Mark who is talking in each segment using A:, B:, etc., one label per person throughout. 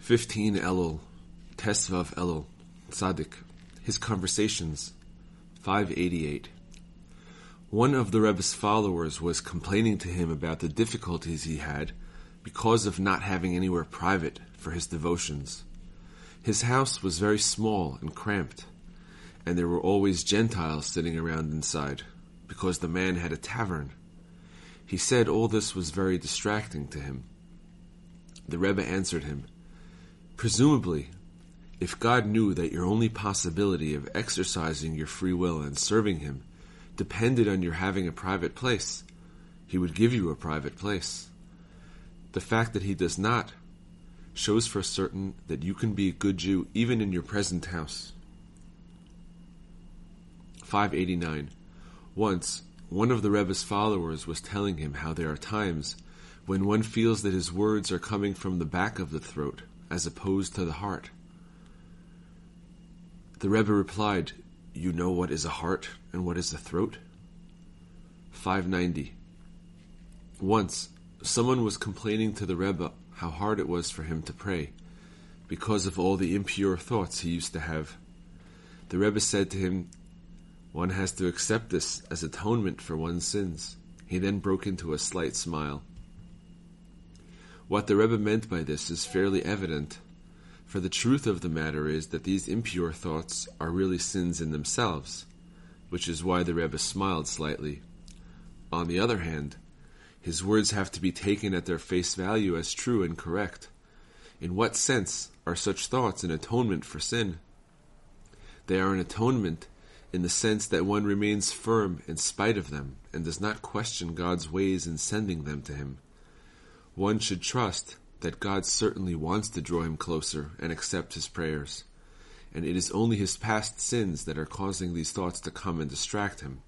A: 15 Elul, Tesvav Elul, Tzaddik, His Conversations, 588. One of the Rebbe's followers was complaining to him about the difficulties he had because of not having anywhere private for his devotions. His house was very small and cramped, and there were always Gentiles sitting around inside, because the man had a tavern. He said all this was very distracting to him. The Rebbe answered him, Presumably, if God knew that your only possibility of exercising your free will and serving Him depended on your having a private place, He would give you a private place. The fact that He does not shows for certain that you can be a good Jew even in your present house. 589. Once, one of the Rebbe's followers was telling him how there are times when one feels that his words are coming from the back of the throat as opposed to the heart. The Rebbe replied, You know what is a heart and what is a throat? 590. Once, someone was complaining to the Rebbe how hard it was for him to pray because of all the impure thoughts he used to have. The Rebbe said to him, One has to accept this as atonement for one's sins. He then broke into a slight smile. What the Rebbe meant by this is fairly evident, for the truth of the matter is that these impure thoughts are really sins in themselves, which is why the Rebbe smiled slightly. On the other hand, his words have to be taken at their face value as true and correct. In what sense are such thoughts an atonement for sin? They are an atonement in the sense that one remains firm in spite of them and does not question God's ways in sending them to him one should trust that God certainly wants to draw him closer and accept his prayers, and it is only his past sins that are causing these thoughts to come and distract him.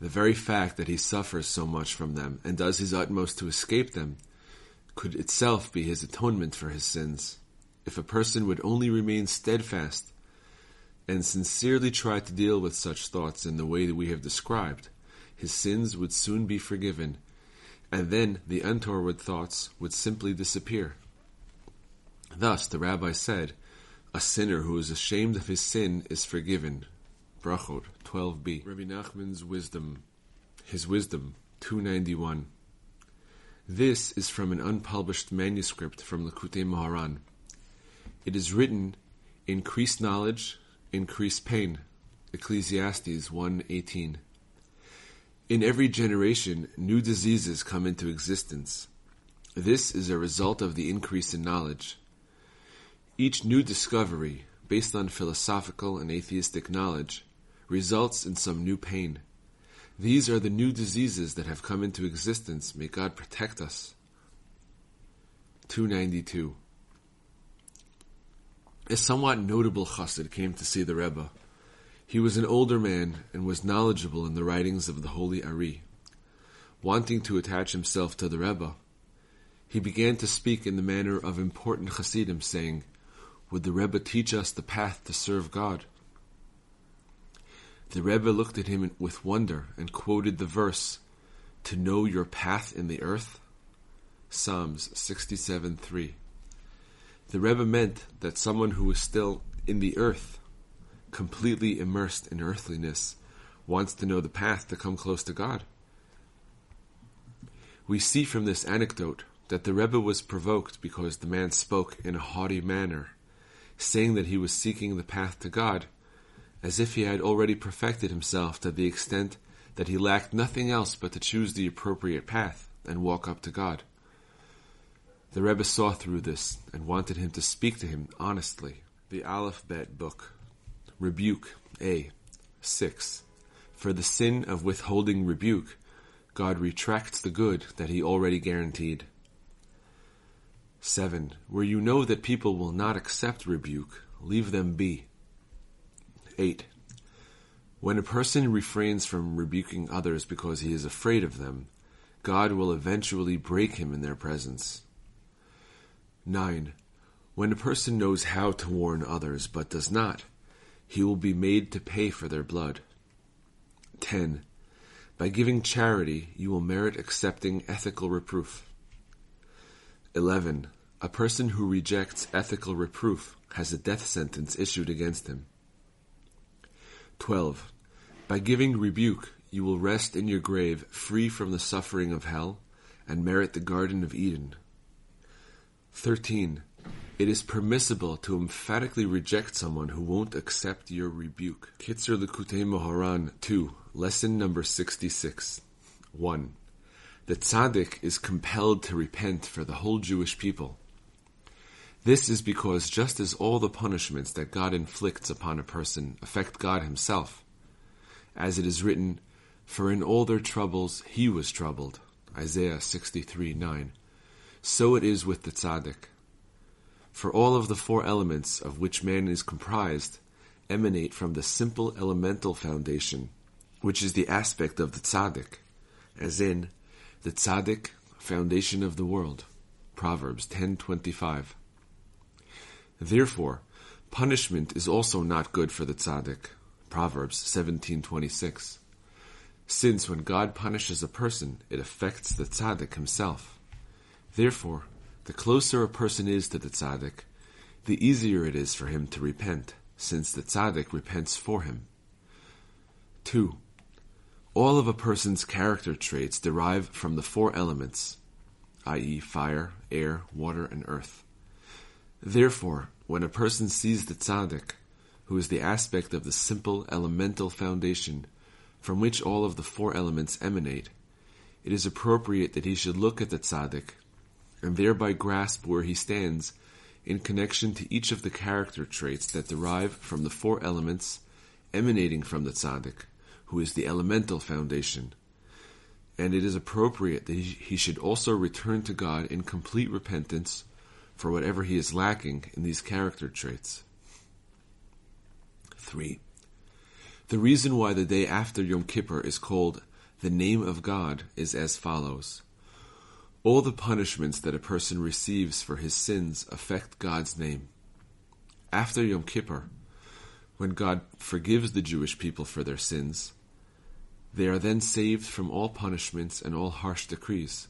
A: The very fact that he suffers so much from them and does his utmost to escape them could itself be his atonement for his sins. If a person would only remain steadfast and sincerely try to deal with such thoughts in the way that we have described, his sins would soon be forgiven and then the untoward thoughts would simply disappear. Thus, the rabbi said, a sinner who is ashamed of his sin is forgiven. Brachot 12b. Rabbi Nachman's wisdom, his wisdom 291. This is from an unpublished manuscript from Likutei Moharan. It is written, "Increase knowledge, increase pain." Ecclesiastes 1:18. In every generation, new diseases come into existence. This is a result of the increase in knowledge. Each new discovery, based on philosophical and atheistic knowledge, results in some new pain. These are the new diseases that have come into existence. May God protect us. 292. A somewhat notable chassid came to see the Rebbe. He was an older man and was knowledgeable in the writings of the Holy Ari. Wanting to attach himself to the Rebbe, he began to speak in the manner of important Hasidim, saying, Would the Rebbe teach us the path to serve God? The Rebbe looked at him with wonder and quoted the verse, To know your path in the earth? Psalms 67 3. The Rebbe meant that someone who was still in the earth completely immersed in earthliness, wants to know the path to come close to God. We see from this anecdote that the Rebbe was provoked because the man spoke in a haughty manner, saying that he was seeking the path to God, as if he had already perfected himself to the extent that he lacked nothing else but to choose the appropriate path and walk up to God. The Rebbe saw through this and wanted him to speak to him honestly. The Aleph Bet book Rebuke A. 6. For the sin of withholding rebuke, God retracts the good that He already guaranteed. 7. Where you know that people will not accept rebuke, leave them be. 8. When a person refrains from rebuking others because he is afraid of them, God will eventually break him in their presence. 9. When a person knows how to warn others but does not, he will be made to pay for their blood. 10. By giving charity, you will merit accepting ethical reproof. 11. A person who rejects ethical reproof has a death sentence issued against him. 12. By giving rebuke, you will rest in your grave free from the suffering of hell and merit the Garden of Eden. 13. It is permissible to emphatically reject someone who won't accept your rebuke. Kitzur Likutei Moharan 2, lesson number 66. 1. The tzaddik is compelled to repent for the whole Jewish people. This is because just as all the punishments that God inflicts upon a person affect God himself, as it is written, For in all their troubles he was troubled, Isaiah 63 9, so it is with the tzaddik. For all of the four elements of which man is comprised emanate from the simple elemental foundation, which is the aspect of the tzaddik, as in, the tzaddik, foundation of the world. Proverbs 10:25. Therefore, punishment is also not good for the tzaddik. Proverbs 17:26. Since when God punishes a person, it affects the tzaddik himself. Therefore, the closer a person is to the tzaddik, the easier it is for him to repent, since the tzaddik repents for him. 2. All of a person's character traits derive from the four elements, i.e., fire, air, water, and earth. Therefore, when a person sees the tzaddik, who is the aspect of the simple elemental foundation from which all of the four elements emanate, it is appropriate that he should look at the tzaddik and thereby grasp where he stands in connection to each of the character traits that derive from the four elements emanating from the tzaddik, who is the elemental foundation. And it is appropriate that he should also return to God in complete repentance for whatever he is lacking in these character traits. 3. The reason why the day after Yom Kippur is called the name of God is as follows. All the punishments that a person receives for his sins affect God's name. After Yom Kippur, when God forgives the Jewish people for their sins, they are then saved from all punishments and all harsh decrees.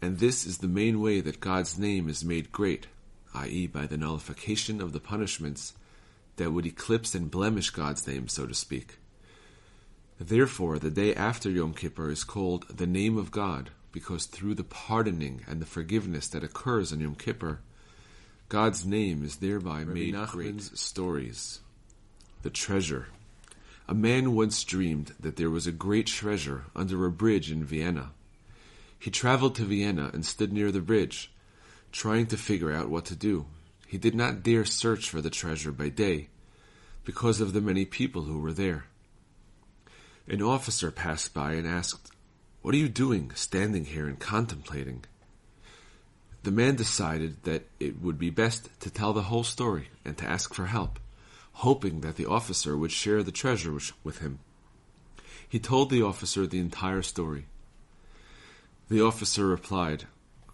A: And this is the main way that God's name is made great, i.e., by the nullification of the punishments that would eclipse and blemish God's name, so to speak. Therefore, the day after Yom Kippur is called the name of God, because through the pardoning and the forgiveness that occurs on Yom Kippur, God's name is thereby Rabbi made Nachman's great. Stories. The treasure. A man once dreamed that there was a great treasure under a bridge in Vienna. He traveled to Vienna and stood near the bridge, trying to figure out what to do. He did not dare search for the treasure by day, because of the many people who were there. An officer passed by and asked, What are you doing, standing here and contemplating? The man decided that it would be best to tell the whole story and to ask for help, hoping that the officer would share the treasure with him. He told the officer the entire story. The officer replied,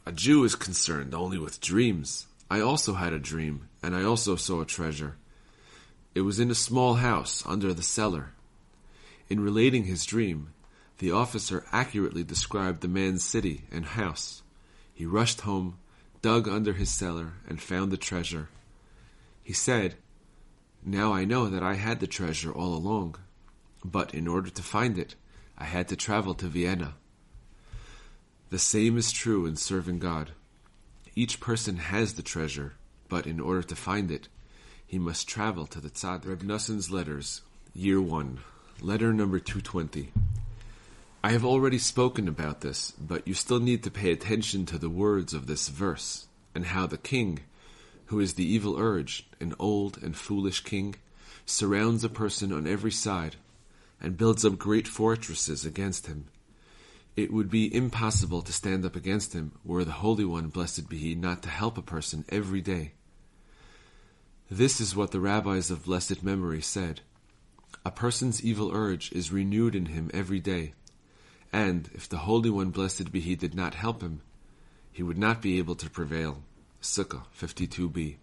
A: A Jew is concerned only with dreams. I also had a dream, and I also saw a treasure. It was in a small house under the cellar. In relating his dream, the officer accurately described the man's city and house. He rushed home, dug under his cellar, and found the treasure. He said, Now I know that I had the treasure all along, but in order to find it, I had to travel to Vienna. The same is true in serving God. Each person has the treasure, but in order to find it, he must travel to the tzaddik. Reb Noson's Letters, Year 1, Letter number 220. I have already spoken about this, but you still need to pay attention to the words of this verse, and how the king, who is the evil urge, an old and foolish king, surrounds a person on every side, and builds up great fortresses against him it would be impossible to stand up against him were the Holy One, blessed be He, not to help a person every day. This is what the rabbis of blessed memory said. A person's evil urge is renewed in him every day, and if the Holy One, blessed be He, did not help him, he would not be able to prevail. Sukkah 52b.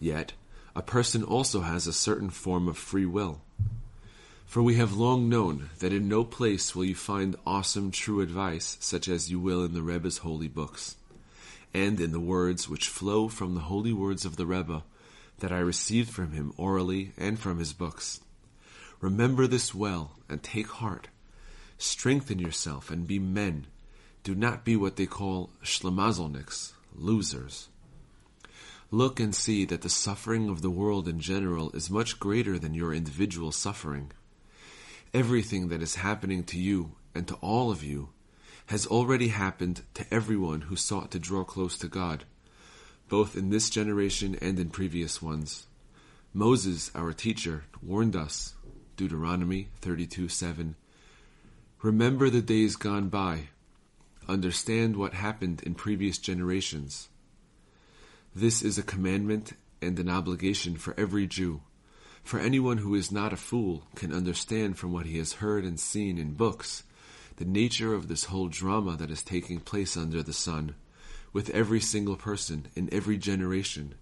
A: Yet, a person also has a certain form of free will. For we have long known that in no place will you find awesome true advice such as you will in the Rebbe's holy books. and in the words which flow from the holy words of the Rebbe that I received from him orally and from his books. Remember this well and take heart. Strengthen yourself and be men. Do not be what they call shlemazelniks, losers. Look and see that the suffering of the world in general is much greater than your individual suffering. Everything that is happening to you and to all of you has already happened to everyone who sought to draw close to God, both in this generation and in previous ones. Moses, our teacher, warned us, Deuteronomy 32 7, Remember the days gone by. Understand what happened in previous generations. This is a commandment and an obligation for every Jew. For anyone who is not a fool can understand from what he has heard and seen in books the nature of this whole drama that is taking place under the sun, with every single person in every generation,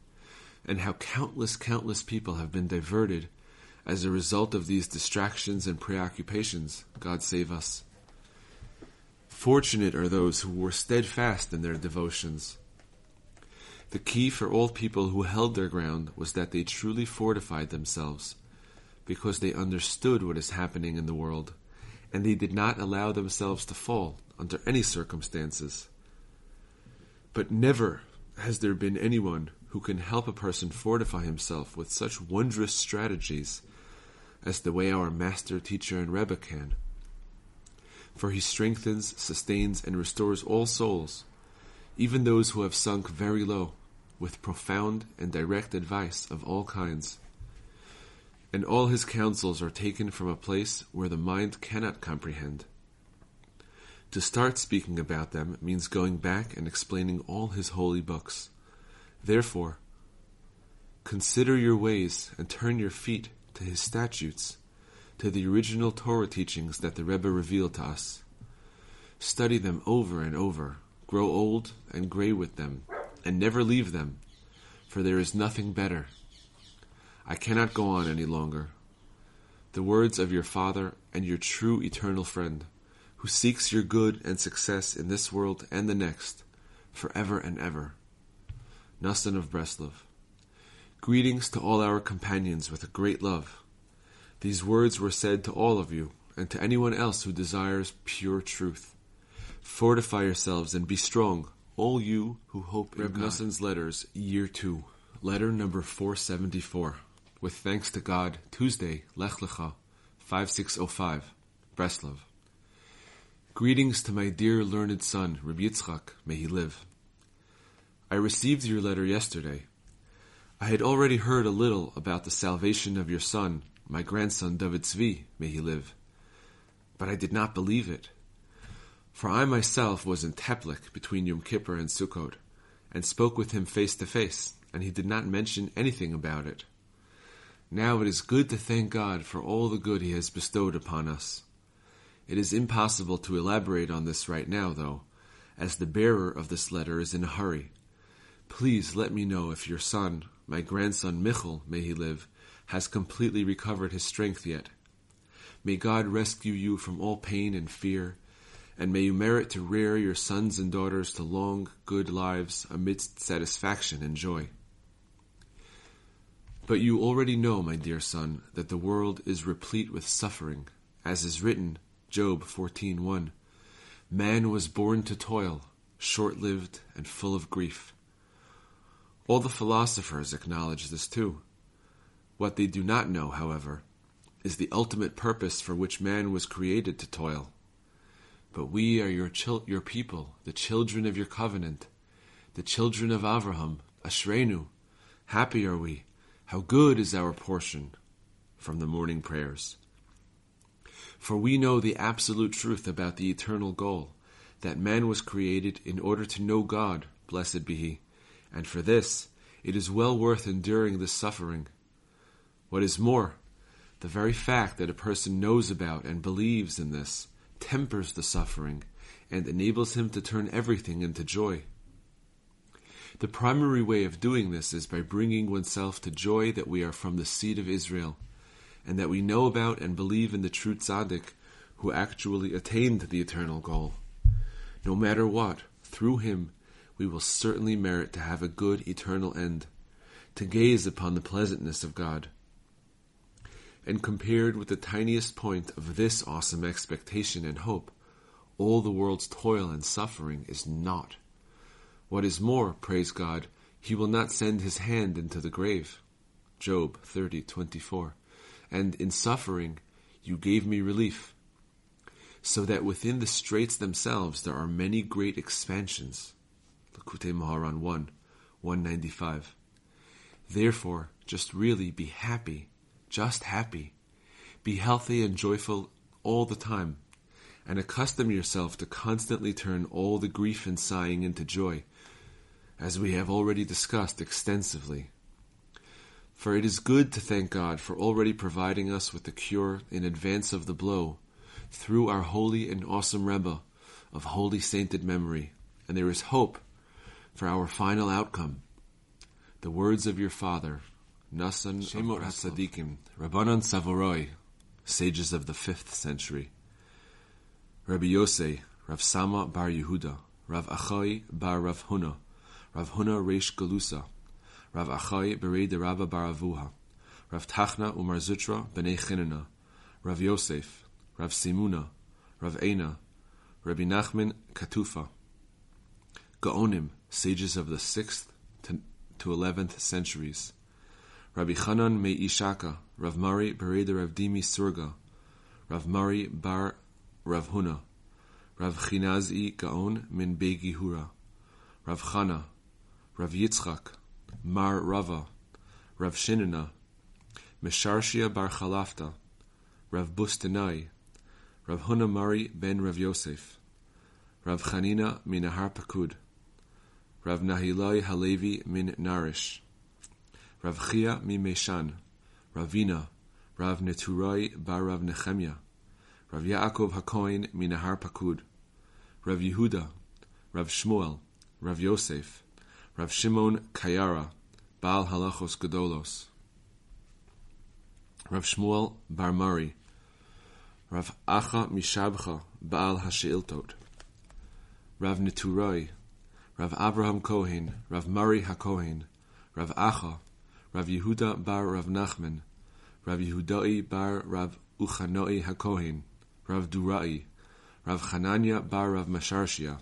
A: and how countless, countless people have been diverted as a result of these distractions and preoccupations. God save us. Fortunate are those who were steadfast in their devotions. The key for all people who held their ground was that they truly fortified themselves, because they understood what is happening in the world and they did not allow themselves to fall under any circumstances. But never has there been anyone who can help a person fortify himself with such wondrous strategies as the way our master, teacher, and Rebbe can. For he strengthens, sustains, and restores all souls, even those who have sunk very low, with profound and direct advice of all kinds and all his counsels are taken from a place where the mind cannot comprehend. To start speaking about them means going back and explaining all his holy books. Therefore, consider your ways and turn your feet to his statutes, to the original Torah teachings that the Rebbe revealed to us. Study them over and over, grow old and gray with them, and never leave them, for there is nothing better I cannot go on any longer. The words of your Father and your true eternal friend, who seeks your good and success in this world and the next, forever and ever. Nassan of Breslov. Greetings to all our companions with a great love. These words were said to all of you and to anyone else who desires pure truth. Fortify yourselves and be strong, all you who hope in. Nassan's Letters, Year 2, Letter number 474 with thanks to God, Tuesday, Lech Lecha, 5605, Breslov. Greetings to my dear learned son, Rabbi Yitzchak, may he live. I received your letter yesterday. I had already heard a little about the salvation of your son, my grandson David Zvi, may he live. But I did not believe it. For I myself was in Teplik between Yom Kippur and Sukkot, and spoke with him face to face, and he did not mention anything about it. Now it is good to thank God for all the good He has bestowed upon us. It is impossible to elaborate on this right now, though, as the bearer of this letter is in a hurry. Please let me know if your son, my grandson Michal, may he live, has completely recovered his strength yet. May God rescue you from all pain and fear, and may you merit to rear your sons and daughters to long, good lives amidst satisfaction and joy. But you already know, my dear son, that the world is replete with suffering, as is written, Job 14:1. Man was born to toil, short-lived and full of grief. All the philosophers acknowledge this too. What they do not know, however, is the ultimate purpose for which man was created to toil. But we are your, chil- your people, the children of your covenant, the children of Avraham, Ashrenu. Happy are we how good is our portion from the morning prayers. For we know the absolute truth about the eternal goal, that man was created in order to know God, blessed be he, and for this it is well worth enduring this suffering. What is more, the very fact that a person knows about and believes in this tempers the suffering and enables him to turn everything into joy. The primary way of doing this is by bringing oneself to joy that we are from the seed of Israel, and that we know about and believe in the true tzaddik who actually attained the eternal goal. No matter what, through him, we will certainly merit to have a good eternal end, to gaze upon the pleasantness of God. And compared with the tiniest point of this awesome expectation and hope, all the world's toil and suffering is naught. What is more, praise God, he will not send his hand into the grave. Job 30:24. And in suffering you gave me relief. So that within the straits themselves there are many great expansions. Likutei Moharan 1, 195. Therefore, just really be happy, just happy. Be healthy and joyful all the time, and accustom yourself to constantly turn all the grief and sighing into joy, as we have already discussed extensively. For it is good to thank God for already providing us with the cure in advance of the blow through our holy and awesome Rebbe of holy sainted memory, and there is hope for our final outcome. The words of your father, Nasan Shemot HaTzadikim, Rabbanon Savoroi, sages of the fifth century. Rabbi Yosei, Rav Sama bar Yehuda, Rav Achai bar Rav Huna, Rav Huna Reish Galusa, Rav Achai Berei de Rabba bar Avuha, Rav Tachna Umar Zutra b'nei Chinana, Rav Yosef, Rav Simuna, Rav Eina, Rabbi Nachman Katufa, Gaonim, sages of the 6th to, 11th centuries, Rabbi Chanan Me Ishaka, Rav Mari Bereda Rav Dimi Surga, Rav Mari Bar Rav Huna, Rav Chinazi Gaon Min Begi Hura, Rav Chana, Rav Yitzchak, Mar Rava, Rav Shinana, Mesharshia Bar Chalafta, Rav Bustanai, Rav Huna Mari Ben Rav Yosef, Rav Chanina Minahar Pakud, Rav Nahilai Halevi min Narish, Rav Chia mi Meshan, Ravina, Rav Neturai bar Rav Nechemia, Rav Yaakov Hakoin min Nahar Pakud, Rav Yehuda, Rav Shmuel, Rav Yosef, Rav Shimon Kayara, Baal Halachos Gedolos, Rav Shmuel bar Mari, Rav Acha Mishabcha, Baal Hasheiltot, Rav Neturai, Rav Abraham Kohen, Rav Mari HaKohen, Rav Acha, Rav Yehuda bar Rav Nachman, Rav Yehudai bar Rav Uchanoi HaKohen, Rav Durai, Rav Chananya bar Rav Masharshia,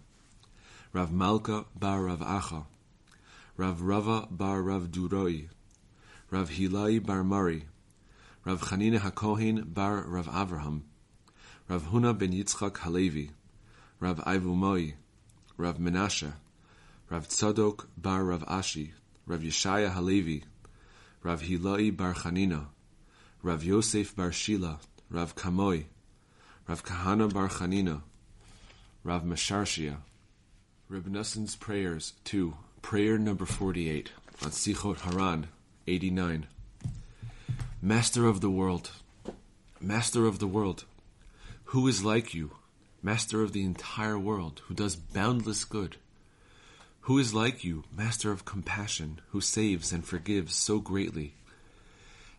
A: Rav Malka bar Rav Acha, Rav Rava bar Rav Duroi, Rav Hilai bar Mari, Rav Chanina HaKohen bar Rav Avraham, Rav Huna ben Yitzchak Halevi, Rav Ivumoi, Rav Menashe, Rav Tzadok bar Rav Ashi, Rav Yeshaya Halevi, Rav Hilai bar Chanina, Rav Yosef bar Shila, Rav Kamoi, Rav Kahana bar Chanina, Rav Masharshia. Reb Nussin's Prayers 2, Prayer number 48, on Sichot Haran 89. Master of the world, Master of the world, who is like you, Master of the entire world, who does boundless good? Who is like you, Master of compassion, who saves and forgives so greatly?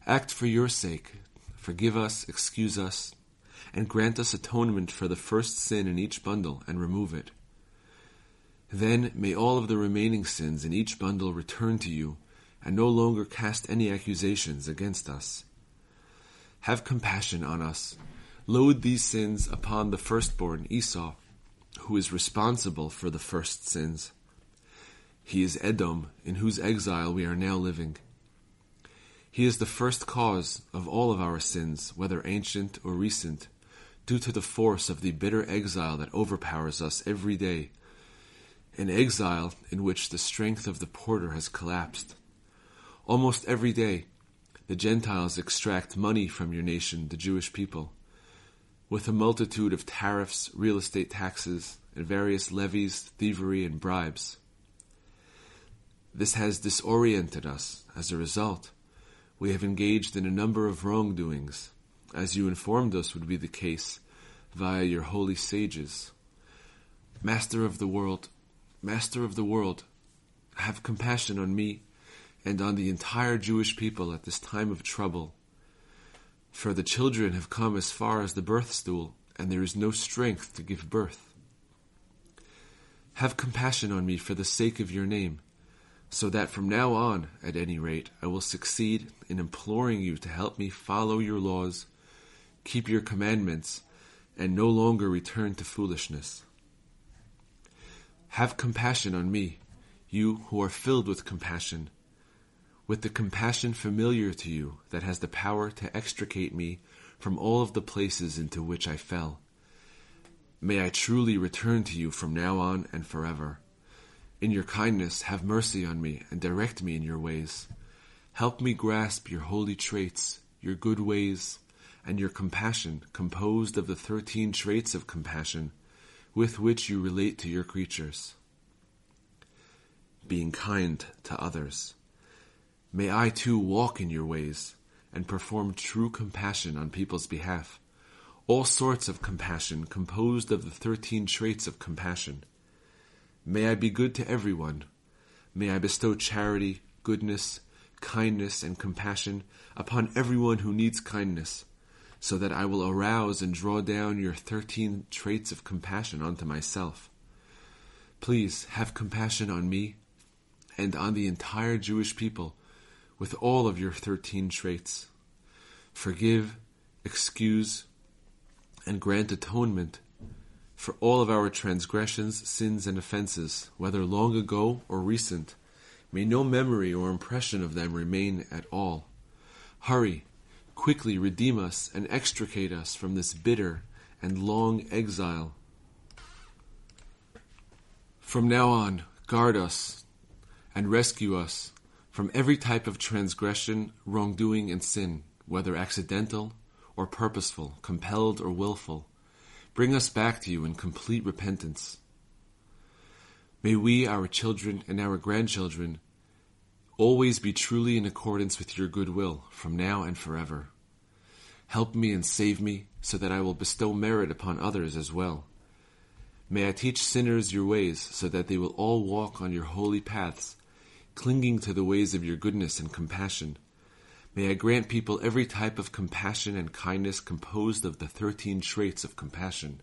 A: Act for your sake, forgive us, excuse us, and grant us atonement for the first sin in each bundle and remove it. Then may all of the remaining sins in each bundle return to you and no longer cast any accusations against us. Have compassion on us. Load these sins upon the firstborn, Esau, who is responsible for the first sins. He is Edom, in whose exile we are now living. He is the first cause of all of our sins, whether ancient or recent, due to the force of the bitter exile that overpowers us every day, an exile in which the strength of the porter has collapsed. Almost every day, the Gentiles extract money from your nation, the Jewish people, with a multitude of tariffs, real estate taxes, and various levies, thievery, and bribes. This has disoriented us. As a result, we have engaged in a number of wrongdoings, as you informed us would be the case via your holy sages. Master of the world, Master of the world, have compassion on me and on the entire Jewish people at this time of trouble. For the children have come as far as the birth stool, and there is no strength to give birth. Have compassion on me for the sake of your name, so that from now on, at any rate, I will succeed in imploring you to help me follow your laws, keep your commandments, and no longer return to foolishness. Have compassion on me, you who are filled with compassion, with the compassion familiar to you that has the power to extricate me from all of the places into which I fell. May I truly return to you from now on and forever. In your kindness, have mercy on me and direct me in your ways. Help me grasp your holy traits, your good ways, and your compassion, composed of the thirteen traits of compassion with which you relate to your creatures. Being kind to others. May I too walk in your ways and perform true compassion on people's behalf. All sorts of compassion composed of the thirteen traits of compassion. May I be good to everyone. May I bestow charity, goodness, kindness, and compassion upon everyone who needs kindness, so that I will arouse and draw down your thirteen traits of compassion onto myself. Please have compassion on me and on the entire Jewish people with all of your thirteen traits. Forgive, excuse, and grant atonement for all of our transgressions, sins, and offenses, whether long ago or recent. May no memory or impression of them remain at all. Hurry, quickly redeem us and extricate us from this bitter and long exile. From now on, guard us and rescue us from every type of transgression, wrongdoing, and sin, whether accidental or purposeful, compelled or willful Bring us back to you in complete repentance. May we, our children, and our grandchildren always be truly in accordance with your good will from now and forever. Help me and save me so that I will bestow merit upon others as well. May I teach sinners your ways so that they will all walk on your holy paths, clinging to the ways of your goodness and compassion May I grant people every type of compassion and kindness composed of the thirteen traits of compassion.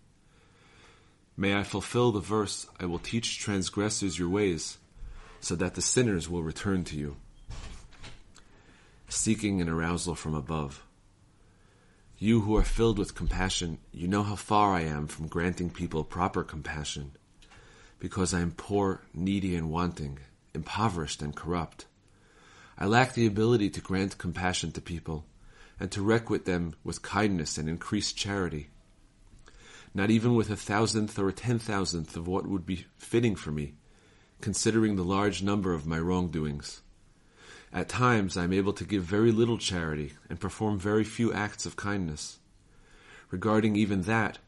A: May I fulfill the verse, I will teach transgressors your ways, so that the sinners will return to you. Seeking an arousal from above. You who are filled with compassion, you know how far I am from granting people proper compassion, because I am poor, needy, and wanting, impoverished and corrupt. I lack the ability to grant compassion to people and to requite them with kindness and increased charity. Not even with a thousandth or a ten thousandth of what would be fitting for me, considering the large number of my wrongdoings. At times I am able to give very little charity and perform very few acts of kindness. Regarding even that,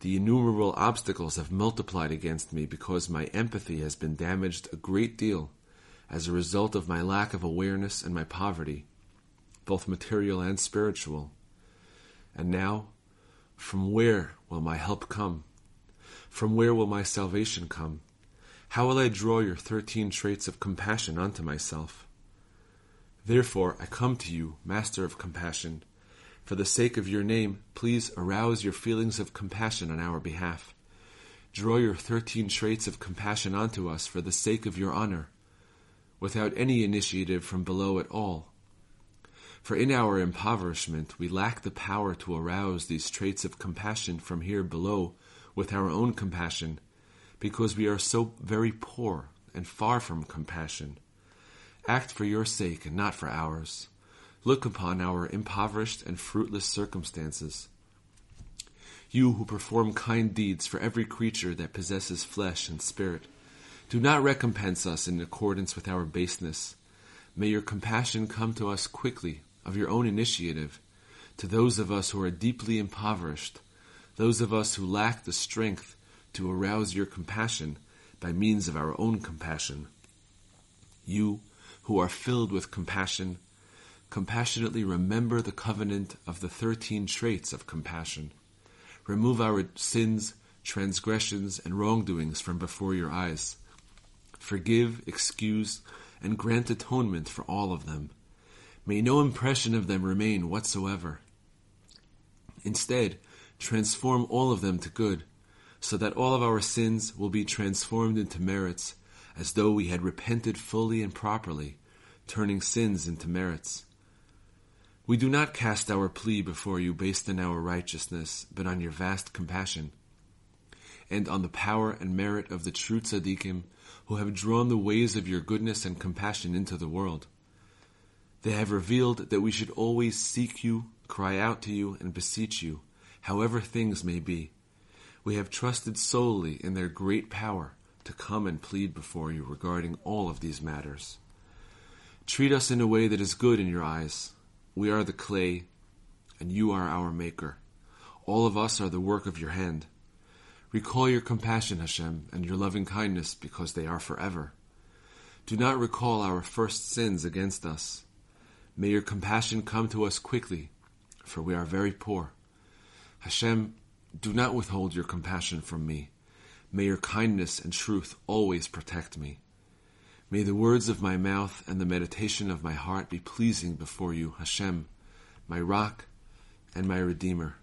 A: the innumerable obstacles have multiplied against me because my empathy has been damaged a great deal as a result of my lack of awareness and my poverty, both material and spiritual. And now, from where will my help come? From where will my salvation come? How will I draw your thirteen traits of compassion unto myself? Therefore, I come to you, Master of compassion. For the sake of your name, please arouse your feelings of compassion on our behalf. Draw your thirteen traits of compassion onto us for the sake of your honor without any initiative from below at all. For in our impoverishment, we lack the power to arouse these traits of compassion from here below with our own compassion, because we are so very poor and far from compassion. Act for your sake and not for ours. Look upon our impoverished and fruitless circumstances. You who perform kind deeds for every creature that possesses flesh and spirit, do not recompense us in accordance with our baseness. May your compassion come to us quickly, of your own initiative, to those of us who are deeply impoverished, those of us who lack the strength to arouse your compassion by means of our own compassion. You, who are filled with compassion, compassionately remember the covenant of the thirteen traits of compassion. Remove our sins, transgressions, and wrongdoings from before your eyes forgive, excuse, and grant atonement for all of them. May no impression of them remain whatsoever. Instead, transform all of them to good, so that all of our sins will be transformed into merits, as though we had repented fully and properly, turning sins into merits. We do not cast our plea before you based on our righteousness, but on your vast compassion, and on the power and merit of the true tzaddikim who have drawn the ways of your goodness and compassion into the world. They have revealed that we should always seek you, cry out to you, and beseech you, however things may be. We have trusted solely in their great power to come and plead before you regarding all of these matters. Treat us in a way that is good in your eyes. We are the clay, and you are our maker. All of us are the work of your hand. Recall your compassion, Hashem, and your loving kindness, because they are forever. Do not recall our first sins against us. May your compassion come to us quickly, for we are very poor. Hashem, do not withhold your compassion from me. May your kindness and truth always protect me. May the words of my mouth and the meditation of my heart be pleasing before you, Hashem, my rock and my redeemer.